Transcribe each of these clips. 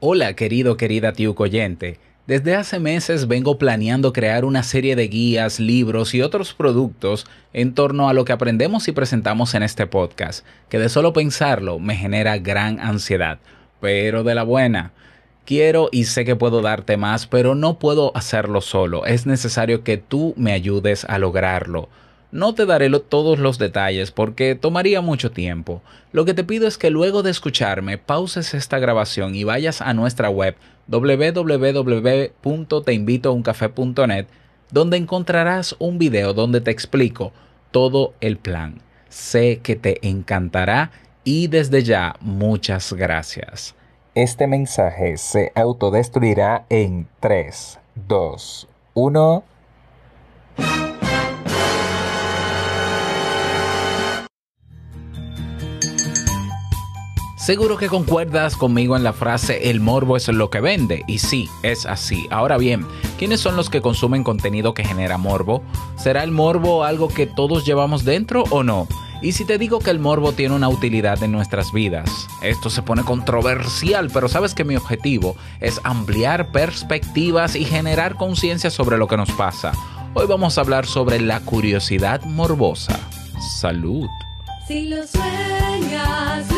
Hola querido, querida tío oyente. Desde hace meses vengo planeando crear una serie de guías, libros y otros productos en torno a lo que aprendemos y presentamos en este podcast, que de solo pensarlo me genera gran ansiedad, pero de la buena. Quiero y sé que puedo darte más, pero no puedo hacerlo solo. Es necesario que tú me ayudes a lograrlo. No te daré todos los detalles porque tomaría mucho tiempo. Lo que te pido es que luego de escucharme pauses esta grabación y vayas a nuestra web www.teinvitouncafe.net donde encontrarás un video donde te explico todo el plan. Sé que te encantará y desde ya muchas gracias. Este mensaje se autodestruirá en 3, 2, 1. Seguro que concuerdas conmigo en la frase el morbo es lo que vende. Y sí, es así. Ahora bien, ¿quiénes son los que consumen contenido que genera morbo? ¿Será el morbo algo que todos llevamos dentro o no? Y si te digo que el morbo tiene una utilidad en nuestras vidas, esto se pone controversial, pero sabes que mi objetivo es ampliar perspectivas y generar conciencia sobre lo que nos pasa. Hoy vamos a hablar sobre la curiosidad morbosa. Salud. Si lo sueñas,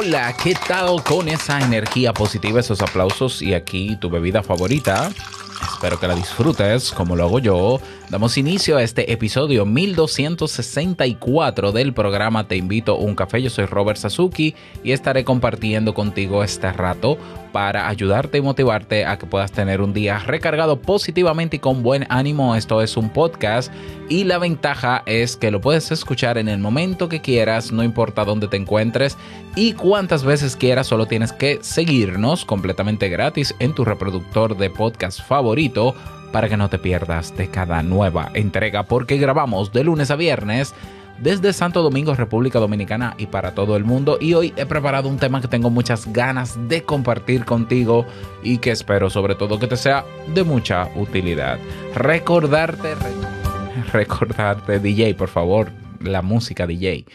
Hola, ¿qué tal con esa energía positiva, esos aplausos y aquí tu bebida favorita? Espero que la disfrutes como lo hago yo. Damos inicio a este episodio 1264 del programa Te invito a un café. Yo soy Robert Sasuki y estaré compartiendo contigo este rato para ayudarte y motivarte a que puedas tener un día recargado positivamente y con buen ánimo. Esto es un podcast y la ventaja es que lo puedes escuchar en el momento que quieras, no importa dónde te encuentres y cuántas veces quieras, solo tienes que seguirnos completamente gratis en tu reproductor de podcast favorito para que no te pierdas de cada nueva entrega porque grabamos de lunes a viernes desde Santo Domingo, República Dominicana y para todo el mundo. Y hoy he preparado un tema que tengo muchas ganas de compartir contigo y que espero sobre todo que te sea de mucha utilidad. Recordarte, recordarte, DJ, por favor, la música DJ.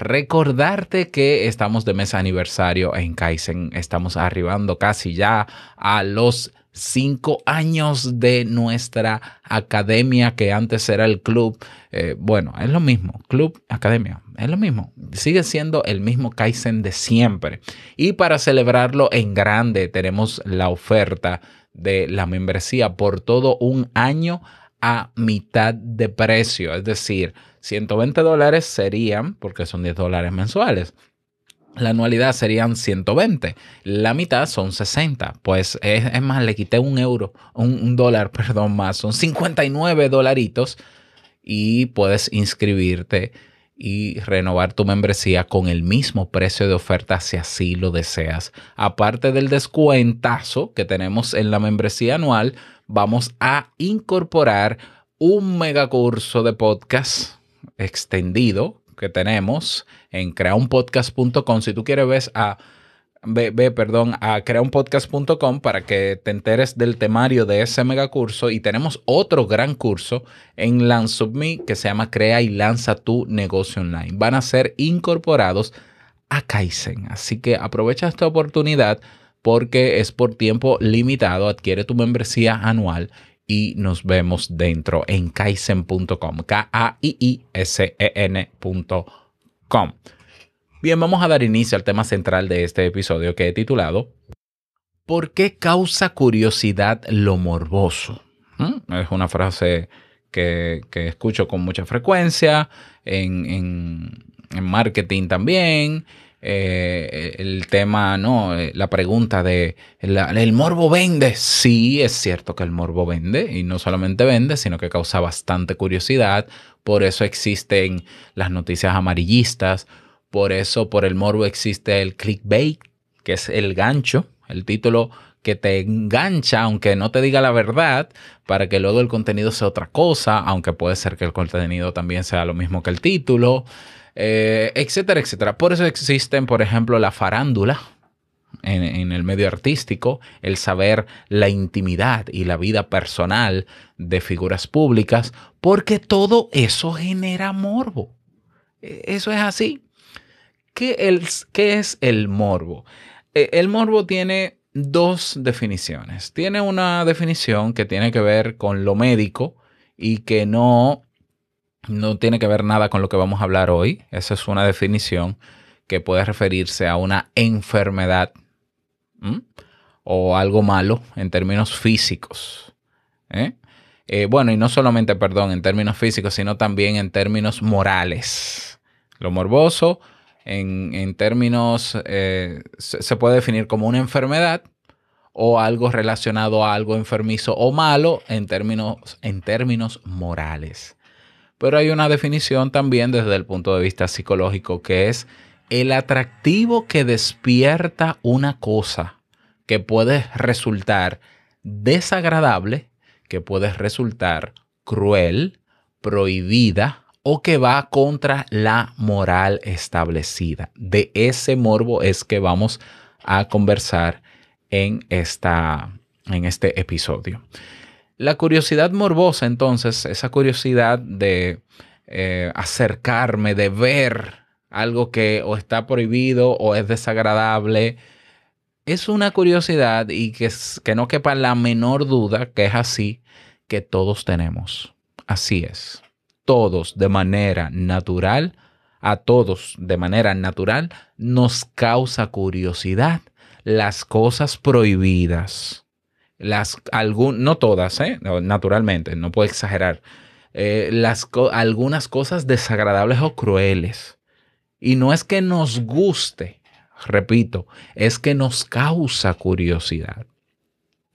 Recordarte que estamos de mes aniversario en Kaizen, estamos arribando casi ya a los cinco años de nuestra academia que antes era el club. Eh, bueno, es lo mismo, club, academia, es lo mismo. Sigue siendo el mismo Kaizen de siempre. Y para celebrarlo en grande tenemos la oferta de la membresía por todo un año a mitad de precio. Es decir, 120 dólares serían, porque son 10 dólares mensuales, la anualidad serían 120, la mitad son 60. Pues es, más, le quité un euro, un, dólar, perdón, más, son 59 dolaritos y puedes inscribirte y renovar tu membresía con el mismo precio de oferta si así lo deseas. Aparte del descuentazo que tenemos en la membresía anual, vamos a incorporar un megacurso de podcast extendido que tenemos en creaunpodcast.com. Si tú quieres ver a Ve, perdón, a creaunpodcast.com para que te enteres del temario de ese megacurso y tenemos otro gran curso en Lance que se llama Crea y lanza tu negocio online. Van a ser incorporados a Kaizen. Así que aprovecha esta oportunidad porque es por tiempo limitado. Adquiere tu membresía anual y nos vemos dentro en kaizen.com. K-A-I-I-S-E-N.com. Bien, vamos a dar inicio al tema central de este episodio que he titulado ¿Por qué causa curiosidad lo morboso? ¿Mm? Es una frase que, escucho con mucha frecuencia en, marketing también. Eh, el tema, ¿no? Eh, la pregunta de ¿el morbo vende? Sí, es cierto que el morbo vende y no solamente vende, sino que causa bastante curiosidad. Por eso existen las noticias amarillistas. Por eso, por el morbo existe el clickbait, que es el gancho el título que te engancha, aunque no te diga la verdad, para que luego el contenido sea otra cosa, aunque puede ser que el contenido también sea lo mismo que el título, eh, etcétera, etcétera. Por eso existen, por ejemplo, la farándula. En, el medio artístico, el saber la intimidad y la vida personal de figuras públicas, porque todo eso genera morbo. E, eso es así. ¿Qué, qué es el morbo? Eh, el morbo tiene dos definiciones. Tiene una definición que tiene que ver con lo médico y que no, no tiene que ver nada con lo que vamos a hablar hoy. Esa es una definición que puede referirse a una enfermedad o algo malo en términos físicos. ¿eh? Eh, bueno, y no solamente, perdón, en términos físicos, sino también en términos morales. Lo morboso en, términos, eh, se, puede definir como una enfermedad o algo relacionado a algo enfermizo o malo en términos, en términos morales. Pero hay una definición también desde el punto de vista psicológico que es el atractivo que despierta una cosa que puede resultar desagradable, que puede resultar cruel, prohibida o que va contra la moral establecida. De ese morbo es que vamos a conversar en, esta, en este episodio. La curiosidad morbosa, entonces, esa curiosidad de eh, acercarme, de ver algo que o está prohibido o es desagradable, es una curiosidad y que, que no quepa la menor duda que es así que todos tenemos. Así es todos de manera natural, a todos de manera natural, nos causa curiosidad las cosas prohibidas. Las, algún, no todas, ¿eh? naturalmente, no puedo exagerar. Eh, las, algunas cosas desagradables o crueles. Y no es que nos guste, repito, es que nos causa curiosidad.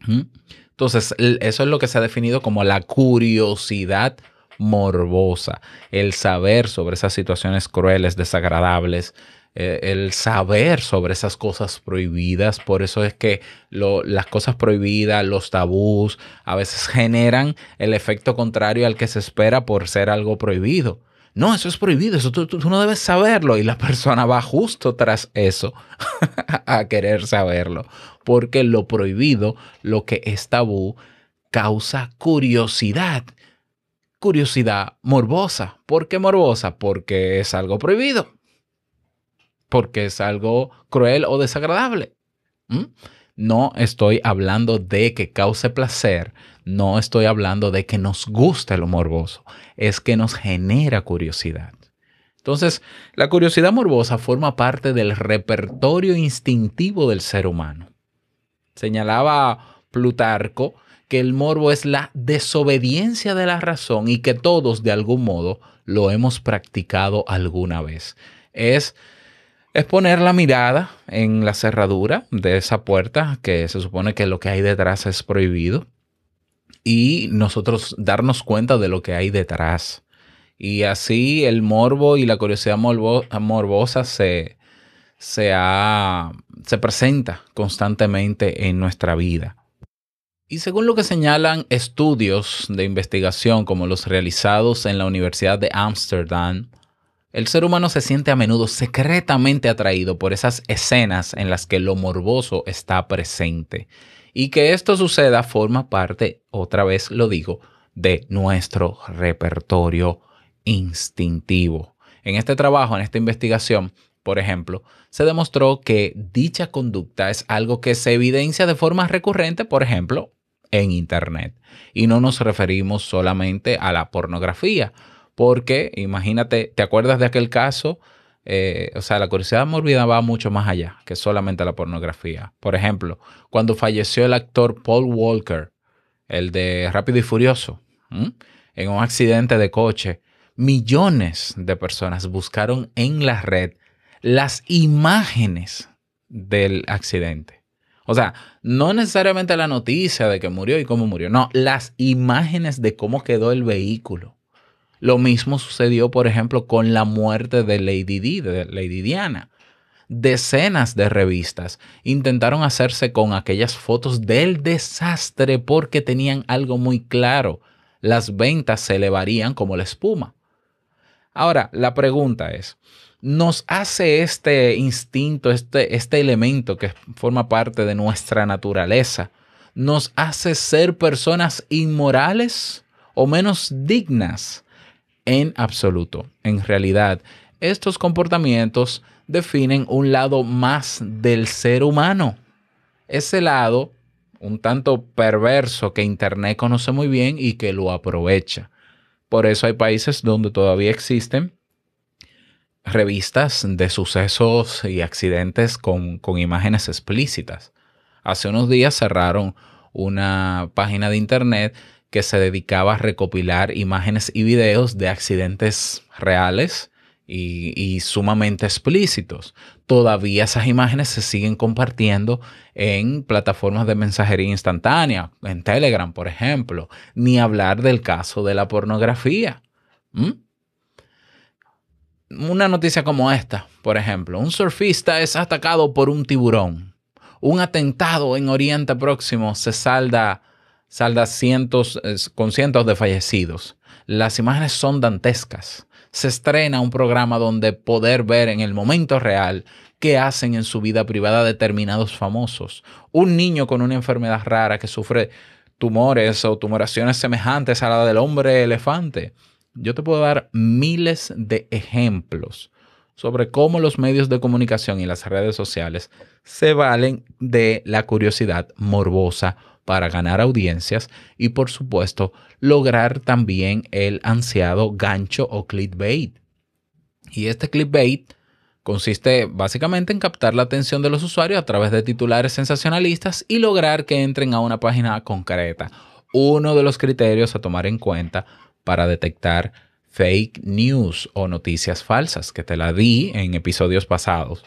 ¿Mm? Entonces, eso es lo que se ha definido como la curiosidad morbosa, el saber sobre esas situaciones crueles, desagradables, eh, el saber sobre esas cosas prohibidas. Por eso es que las cosas prohibidas, los tabús, a veces generan el efecto contrario al que se espera por ser algo prohibido. No, eso es prohibido, eso tú, tú no debes saberlo y la persona va justo tras eso a querer saberlo, porque lo prohibido, lo que es tabú, causa curiosidad curiosidad morbosa. ¿Por qué morbosa? Porque es algo prohibido. Porque es algo cruel o desagradable. No estoy hablando de que cause placer, no estoy hablando de que nos guste lo morboso, es que nos genera curiosidad. Entonces, la curiosidad morbosa forma parte del repertorio instintivo del ser humano. Señalaba Plutarco que el morbo es la desobediencia de la razón y que todos de algún modo lo hemos practicado alguna vez. Es, es poner la mirada en la cerradura de esa puerta que se supone que lo que hay detrás es prohibido y nosotros darnos cuenta de lo que hay detrás. Y así el morbo y la curiosidad morbosa se, se, se presenta constantemente en nuestra vida. Y según lo que señalan estudios de investigación como los realizados en la Universidad de Ámsterdam, el ser humano se siente a menudo secretamente atraído por esas escenas en las que lo morboso está presente. Y que esto suceda forma parte, otra vez lo digo, de nuestro repertorio instintivo. En este trabajo, en esta investigación, por ejemplo, se demostró que dicha conducta es algo que se evidencia de forma recurrente, por ejemplo, en Internet. Y no nos referimos solamente a la pornografía, porque imagínate, ¿te acuerdas de aquel caso eh, o sea, la curiosidad mórbida va mucho más allá que solamente la pornografía. Por ejemplo, cuando falleció el actor Paul Walker, el de Rápido y Furioso, en un accidente de coche, millones de personas buscaron en la red las imágenes del accidente. O sea, no necesariamente la noticia de que murió y cómo murió, no, las imágenes de cómo quedó el vehículo lo mismo sucedió, por ejemplo, con la muerte de Lady Di, de Lady Diana. Decenas de revistas intentaron hacerse con aquellas fotos del desastre porque tenían algo muy claro. Las ventas se elevarían como la espuma. Ahora, la pregunta es, ¿nos hace este instinto, este, este elemento que forma parte de nuestra naturaleza, nos hace ser personas inmorales o menos dignas? En absoluto. En realidad, estos comportamientos definen un lado más del ser humano. Ese lado, un tanto perverso que Internet conoce muy bien y que lo aprovecha. Por eso hay países donde todavía existen revistas de sucesos y accidentes con, con imágenes explícitas. Hace unos días cerraron una página de Internet que se dedicaba a recopilar imágenes y videos de accidentes reales y, sumamente explícitos. Todavía esas imágenes se siguen compartiendo en plataformas de mensajería instantánea, en Telegram, por ejemplo, ni hablar del caso de la pornografía. Una noticia como esta, por ejemplo, un surfista es atacado por un tiburón. Un atentado en Oriente Próximo se salda salda cientos, con cientos de fallecidos. Las imágenes son dantescas. Se estrena un programa donde poder ver en el momento real qué hacen en su vida privada determinados famosos. Un niño con una enfermedad rara que sufre tumores o tumoraciones semejantes a la del hombre elefante. Yo te puedo dar miles de ejemplos sobre cómo los medios de comunicación y las redes sociales se valen de la curiosidad morbosa para ganar audiencias y por supuesto lograr también el ansiado gancho o clickbait. Y este clickbait consiste básicamente en captar la atención de los usuarios a través de titulares sensacionalistas y lograr que entren a una página concreta. Uno de los criterios a tomar en cuenta para detectar fake news o noticias falsas, que te la di en episodios pasados.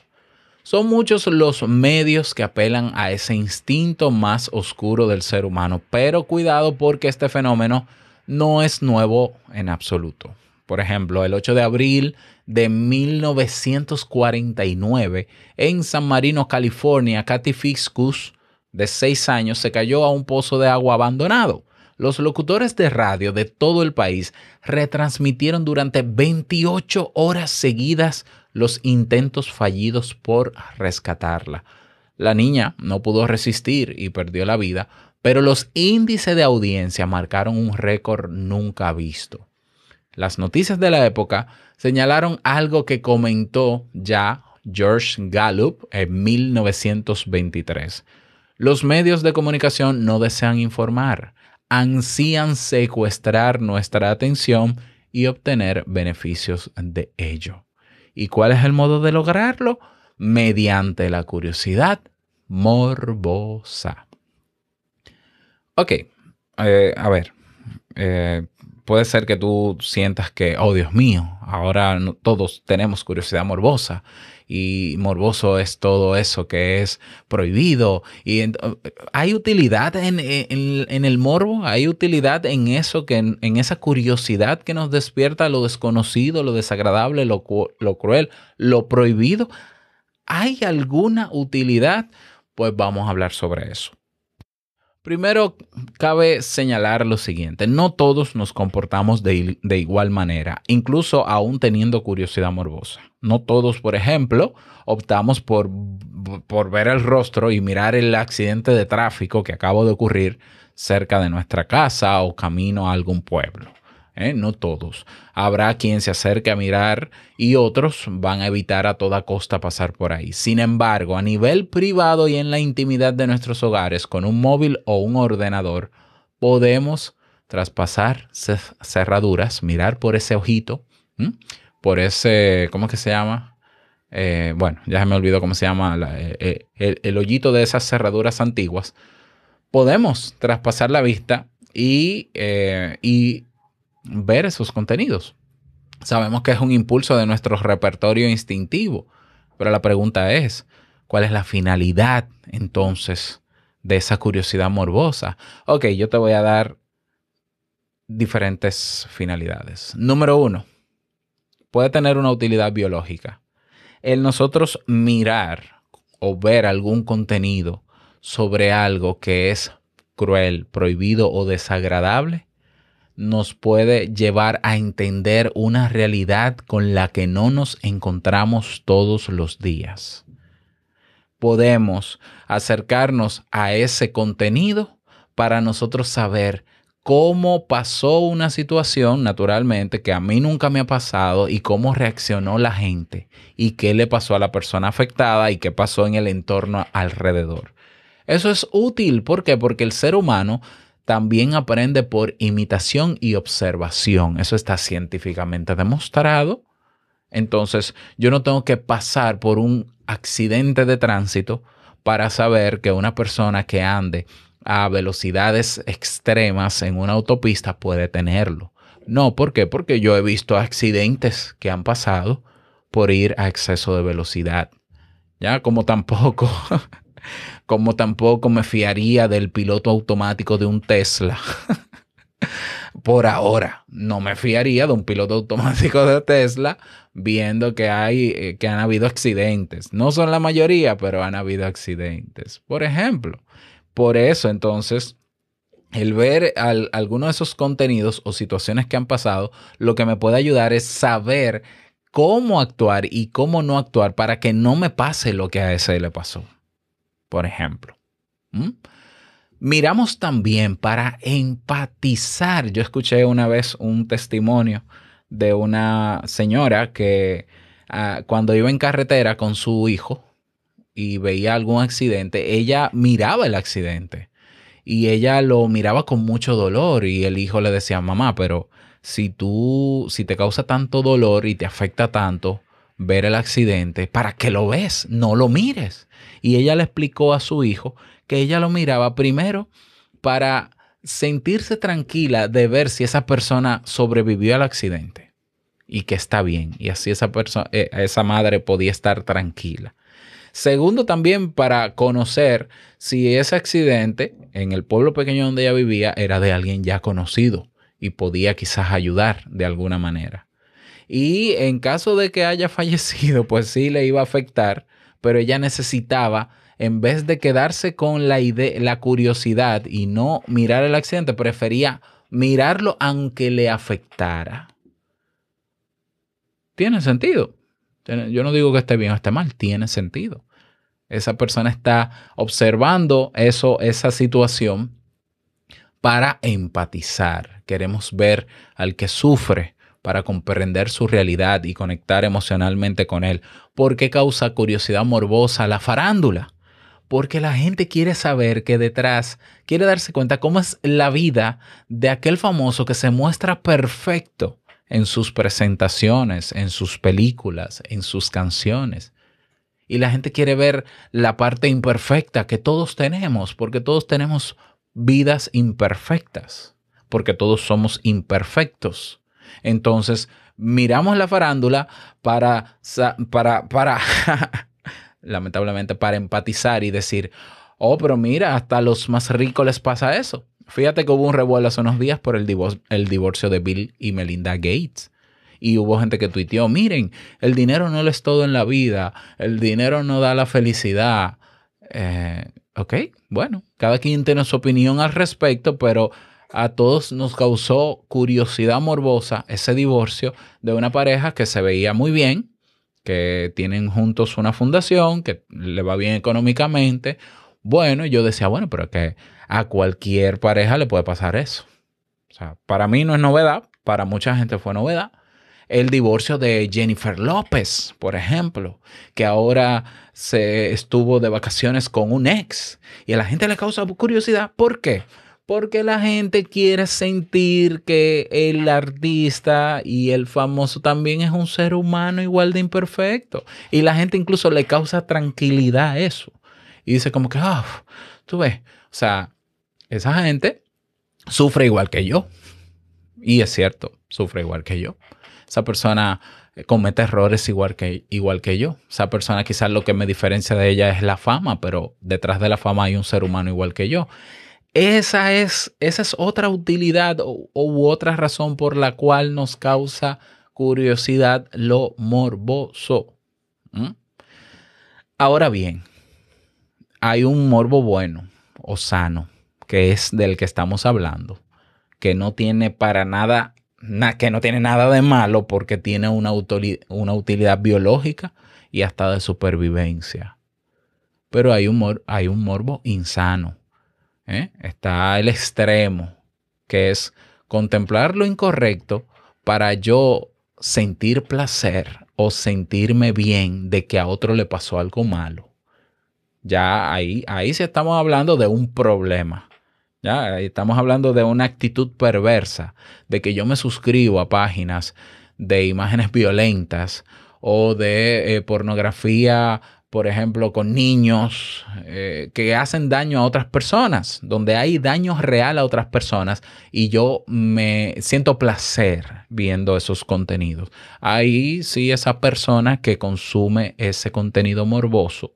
Son muchos los medios que apelan a ese instinto más oscuro del ser humano, pero cuidado porque este fenómeno no es nuevo en absoluto. Por ejemplo, el 8 de abril de 1949, en San Marino, California, Katy Fiscus, de 6 años, se cayó a un pozo de agua abandonado. Los locutores de radio de todo el país retransmitieron durante 28 horas seguidas los intentos fallidos por rescatarla. La niña no pudo resistir y perdió la vida, pero los índices de audiencia marcaron un récord nunca visto. Las noticias de la época señalaron algo que comentó ya George Gallup en 1923. Los medios de comunicación no desean informar, ansían secuestrar nuestra atención y obtener beneficios de ello. ¿Y cuál es el modo de lograrlo? Mediante la curiosidad morbosa. Ok, eh, a ver, eh, puede ser que tú sientas que, oh Dios mío, ahora todos tenemos curiosidad morbosa y morboso es todo eso que es prohibido. Y hay utilidad en, el morbo, hay utilidad en eso, que en, esa curiosidad que nos despierta lo desconocido, lo desagradable, lo cruel, lo prohibido. ¿Hay alguna utilidad? Pues vamos a hablar sobre eso. Primero, cabe señalar lo siguiente, no todos nos comportamos de, igual manera, incluso aún teniendo curiosidad morbosa. No todos, por ejemplo, optamos por, por ver el rostro y mirar el accidente de tráfico que acaba de ocurrir cerca de nuestra casa o camino a algún pueblo. ¿Eh? no todos. Habrá quien se acerque a mirar y otros van a evitar a toda costa pasar por ahí. Sin embargo, a nivel privado y en la intimidad de nuestros hogares, con un móvil o un ordenador, podemos traspasar cerraduras, mirar por ese ojito, por ese, ¿cómo que se llama? eh, bueno, ya se me olvidó cómo se llama eh, el, el, hoyito de esas cerraduras antiguas, podemos traspasar la vista y, y ver esos contenidos. Sabemos que es un impulso de nuestro repertorio instintivo, pero la pregunta es, ¿cuál es la finalidad entonces de esa curiosidad morbosa? Ok, yo te voy a dar diferentes finalidades. Número uno, puede tener una utilidad biológica. El nosotros mirar o ver algún contenido sobre algo que es cruel, prohibido o desagradable nos puede llevar a entender una realidad con la que no nos encontramos todos los días. Podemos acercarnos a ese contenido para nosotros saber cómo pasó una situación, naturalmente, que a mí nunca me ha pasado y cómo reaccionó la gente y qué le pasó a la persona afectada y qué pasó en el entorno alrededor. Eso es útil, ¿por qué? Porque el ser humano también aprende por imitación y observación. Eso está científicamente demostrado. Entonces, yo no tengo que pasar por un accidente de tránsito para saber que una persona que ande a velocidades extremas en una autopista puede tenerlo. No, ¿por qué? Porque yo he visto accidentes que han pasado por ir a exceso de velocidad. Ya, como tampoco como tampoco me fiaría del piloto automático de un Tesla. Por ahora, no me fiaría de un piloto automático de Tesla viendo que hay eh, que han habido accidentes. No son la mayoría, pero han habido accidentes. Por ejemplo, por eso entonces el ver alguno de esos contenidos o situaciones que han pasado, lo que me puede ayudar es saber cómo actuar y cómo no actuar para que no me pase lo que a ese le pasó por ejemplo. ¿Mm? Miramos también para empatizar. Yo escuché una vez un testimonio de una señora que ah, cuando iba en carretera con su hijo y veía algún accidente, ella miraba el accidente y ella lo miraba con mucho dolor y el hijo le decía, mamá, pero si tú, si te causa tanto dolor y te afecta tanto ver el accidente, ¿para qué lo ves? No lo mires. Y ella le explicó a su hijo que ella lo miraba primero para sentirse tranquila de ver si esa persona sobrevivió al accidente y que está bien. Y así esa, persona, eh, esa madre podía estar tranquila. Segundo, también para conocer si ese accidente en el pueblo pequeño donde ella vivía era de alguien ya conocido y podía quizás ayudar de alguna manera. Y en caso de que haya fallecido, pues sí le iba a afectar pero ella necesitaba, en vez de quedarse con la la curiosidad y no mirar el accidente, prefería mirarlo aunque le afectara. Tiene sentido. Yo no digo que esté bien o esté mal, tiene sentido. Esa persona está observando eso, esa situación para empatizar. Queremos ver al que sufre para comprender su realidad y conectar emocionalmente con él. ¿Por qué causa curiosidad morbosa la farándula? Porque la gente quiere saber que detrás, quiere darse cuenta cómo es la vida de aquel famoso que se muestra perfecto en sus presentaciones, en sus películas, en sus canciones. Y la gente quiere ver la parte imperfecta que todos tenemos, porque todos tenemos vidas imperfectas, porque todos somos imperfectos. Entonces, miramos la farándula para, para, para lamentablemente, para empatizar y decir, oh, pero mira, hasta a los más ricos les pasa eso. Fíjate que hubo un revuelo hace unos días por el divorcio, el divorcio de Bill y Melinda Gates. Y hubo gente que tuiteó, miren, el dinero no es todo en la vida, el dinero no da la felicidad. Eh, ok, bueno, cada quien tiene su opinión al respecto, pero a todos nos causó curiosidad morbosa ese divorcio de una pareja que se veía muy bien, que tienen juntos una fundación, que le va bien económicamente. Bueno, yo decía, bueno, pero que a cualquier pareja le puede pasar eso. O sea, para mí no es novedad, para mucha gente fue novedad. El divorcio de Jennifer López, por ejemplo, que ahora se estuvo de vacaciones con un ex y a la gente le causa curiosidad. ¿Por qué? Porque la gente quiere sentir que el artista y el famoso también es un ser humano igual de imperfecto. Y la gente incluso le causa tranquilidad a eso. Y dice como que, ah, tú ves, o sea, esa gente sufre igual que yo. Y es cierto, sufre igual que yo. Esa persona comete errores igual que, igual que yo. Esa persona quizás lo que me diferencia de ella es la fama, pero detrás de la fama hay un ser humano igual que yo. Esa es, esa es otra utilidad u, otra razón por la cual nos causa curiosidad lo morboso. Ahora bien, hay un morbo bueno o sano, que es del que estamos hablando, que no tiene para nada, que no tiene nada de malo porque tiene una, utilidad biológica y hasta de supervivencia. Pero hay un, hay un morbo insano ¿eh? Está el extremo, que es contemplar lo incorrecto para yo sentir placer o sentirme bien de que a otro le pasó algo malo. Ya ahí, ahí sí estamos hablando de un problema. Ya estamos hablando de una actitud perversa, de que yo me suscribo a páginas de imágenes violentas o de eh, pornografía por ejemplo, con niños eh, que hacen daño a otras personas, donde hay daño real a otras personas y yo me siento placer viendo esos contenidos. Ahí sí esa persona que consume ese contenido morboso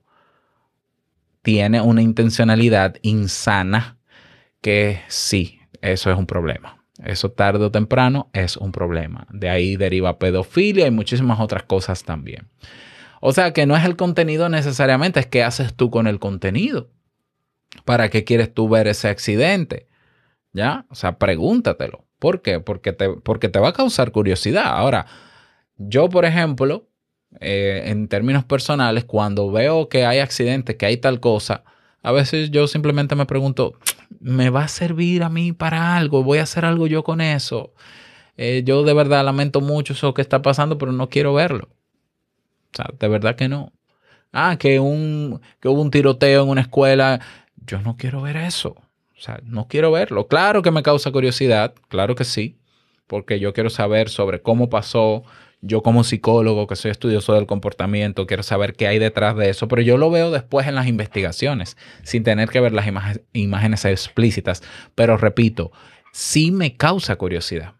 tiene una intencionalidad insana que sí, eso es un problema. Eso tarde o temprano es un problema. De ahí deriva pedofilia y muchísimas otras cosas también. O sea que no es el contenido necesariamente, es qué haces tú con el contenido. ¿Para qué quieres tú ver ese accidente? ¿Ya? O sea, pregúntatelo. ¿Por qué? Porque te, porque te va a causar curiosidad. Ahora, yo, por ejemplo, eh, en términos personales, cuando veo que hay accidentes, que hay tal cosa, a veces yo simplemente me pregunto, ¿me va a servir a mí para algo? ¿Voy a hacer algo yo con eso? Eh, yo de verdad lamento mucho eso que está pasando, pero no quiero verlo. O sea, de verdad que no. Ah, que, un, que hubo un tiroteo en una escuela. Yo no quiero ver eso. O sea, no quiero verlo. Claro que me causa curiosidad, claro que sí, porque yo quiero saber sobre cómo pasó. Yo como psicólogo, que soy estudioso del comportamiento, quiero saber qué hay detrás de eso, pero yo lo veo después en las investigaciones, sin tener que ver las imágenes explícitas. Pero repito, sí me causa curiosidad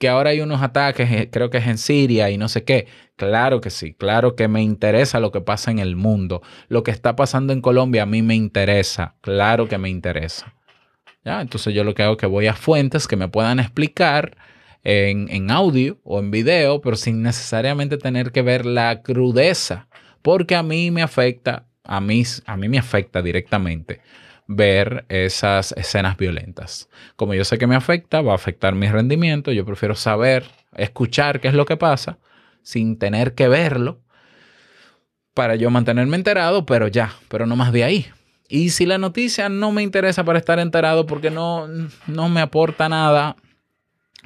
que ahora hay unos ataques, eh, creo que es en Siria y no sé qué. Claro que sí, claro que me interesa lo que pasa en el mundo. Lo que está pasando en Colombia a mí me interesa, claro que me interesa. ¿Ya? Entonces yo lo que hago es que voy a fuentes que me puedan explicar en, en audio o en video, pero sin necesariamente tener que ver la crudeza, porque a mí me afecta, a mí, a mí me afecta directamente ver esas escenas violentas. Como yo sé que me afecta, va a afectar mi rendimiento, yo prefiero saber, escuchar qué es lo que pasa sin tener que verlo para yo mantenerme enterado, pero ya, pero no más de ahí. Y si la noticia no me interesa para estar enterado porque no, no me aporta nada,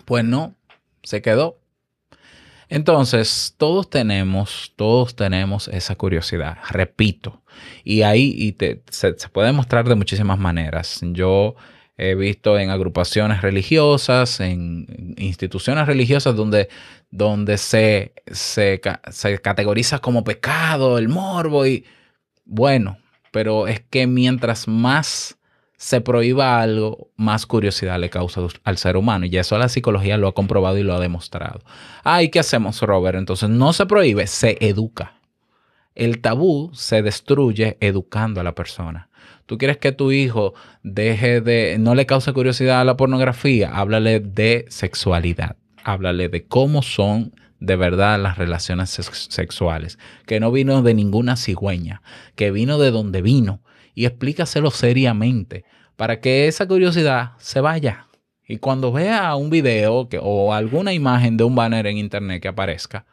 pues no, se quedó. Entonces, todos tenemos, todos tenemos esa curiosidad, repito, y ahí se, puede mostrar de muchísimas maneras. Yo he visto en agrupaciones religiosas, en instituciones religiosas donde, se, categoriza como pecado el morbo y bueno, pero es que mientras más se prohíba algo, más curiosidad le causa al ser humano. Y eso la psicología lo ha comprobado y lo ha demostrado. Ah, ¿y qué hacemos, Robert? Entonces no se prohíbe, se educa. El tabú se destruye educando a la persona. Tú quieres que tu hijo deje de, no le cause curiosidad a la pornografía, háblale de sexualidad, háblale de cómo son de verdad las relaciones sexuales, que no vino de ninguna cigüeña, que vino de donde vino, y explícaselo seriamente para que esa curiosidad se vaya. Y cuando vea un video o alguna imagen de un banner en internet que aparezca,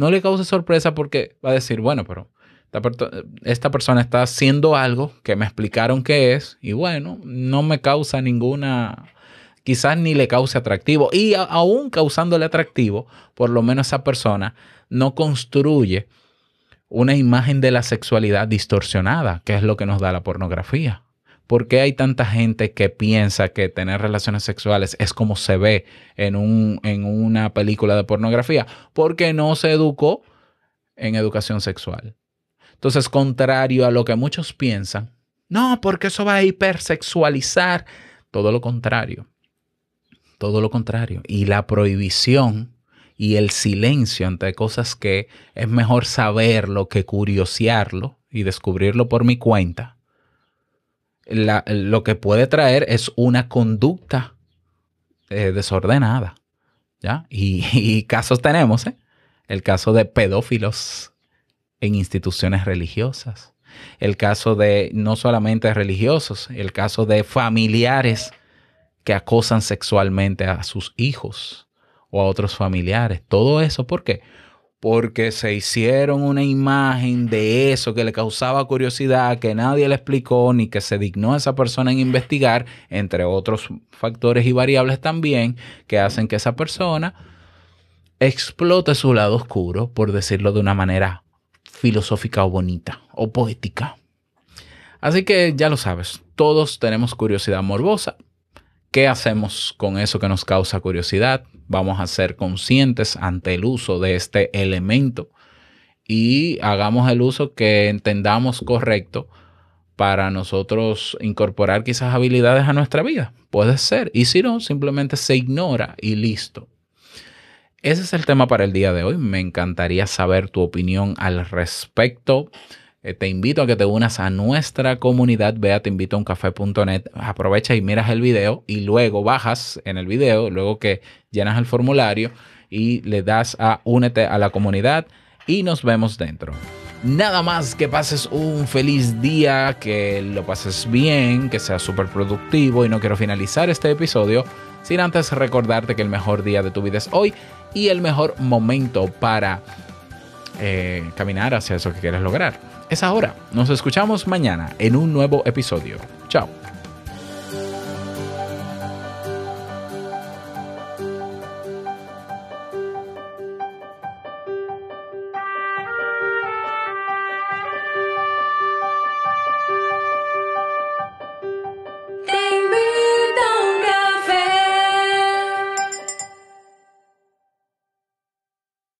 no le cause sorpresa porque va a decir, bueno, pero esta, persona está haciendo algo que me explicaron qué es y bueno, no me causa ninguna, quizás ni le cause atractivo. Y aún causándole atractivo, por lo menos esa persona no construye una imagen de la sexualidad distorsionada, que es lo que nos da la pornografía. ¿Por qué hay tanta gente que piensa que tener relaciones sexuales es como se ve en, un, en una película de pornografía? Porque no se educó en educación sexual. Entonces, contrario a lo que muchos piensan, no, porque eso va a hipersexualizar. Todo lo contrario. Todo lo contrario. Y la prohibición y el silencio ante cosas que es mejor saberlo que curiosearlo y descubrirlo por mi cuenta, lo que puede traer es una conducta eh, desordenada. ¿ya? Y, casos tenemos, ¿eh? el caso de pedófilos en instituciones religiosas, el caso de no solamente religiosos, el caso de familiares que acosan sexualmente a sus hijos o a otros familiares. Todo eso, ¿por qué? Porque se hicieron una imagen de eso que le causaba curiosidad, que nadie le explicó ni que se dignó a esa persona en investigar, entre otros factores y variables también, que hacen que esa persona explote su lado oscuro, por decirlo de una manera filosófica o bonita o poética. Así que ya lo sabes, todos tenemos curiosidad morbosa. ¿Qué hacemos con eso que nos causa curiosidad? Vamos a ser conscientes ante el uso de este elemento y hagamos el uso que entendamos correcto para nosotros incorporar quizás habilidades a nuestra vida. Puede ser. Y si no, simplemente se ignora y listo. Ese es el tema para el día de hoy. Me encantaría saber tu opinión al respecto. Eh, te invito a que te unas a nuestra comunidad. Ve a teinvitouncafe.net. Aprovecha y miras el video y luego bajas en el video, luego que llenas el formulario y le das a únete a la comunidad y nos vemos dentro. Nada más que pases un feliz día, que lo pases bien, que sea súper productivo y no quiero finalizar este episodio sin antes recordarte que el mejor día de tu vida es hoy y el mejor momento para eh, caminar hacia eso que quieres lograr. Es ahora. Nos escuchamos mañana en un nuevo episodio. Chao.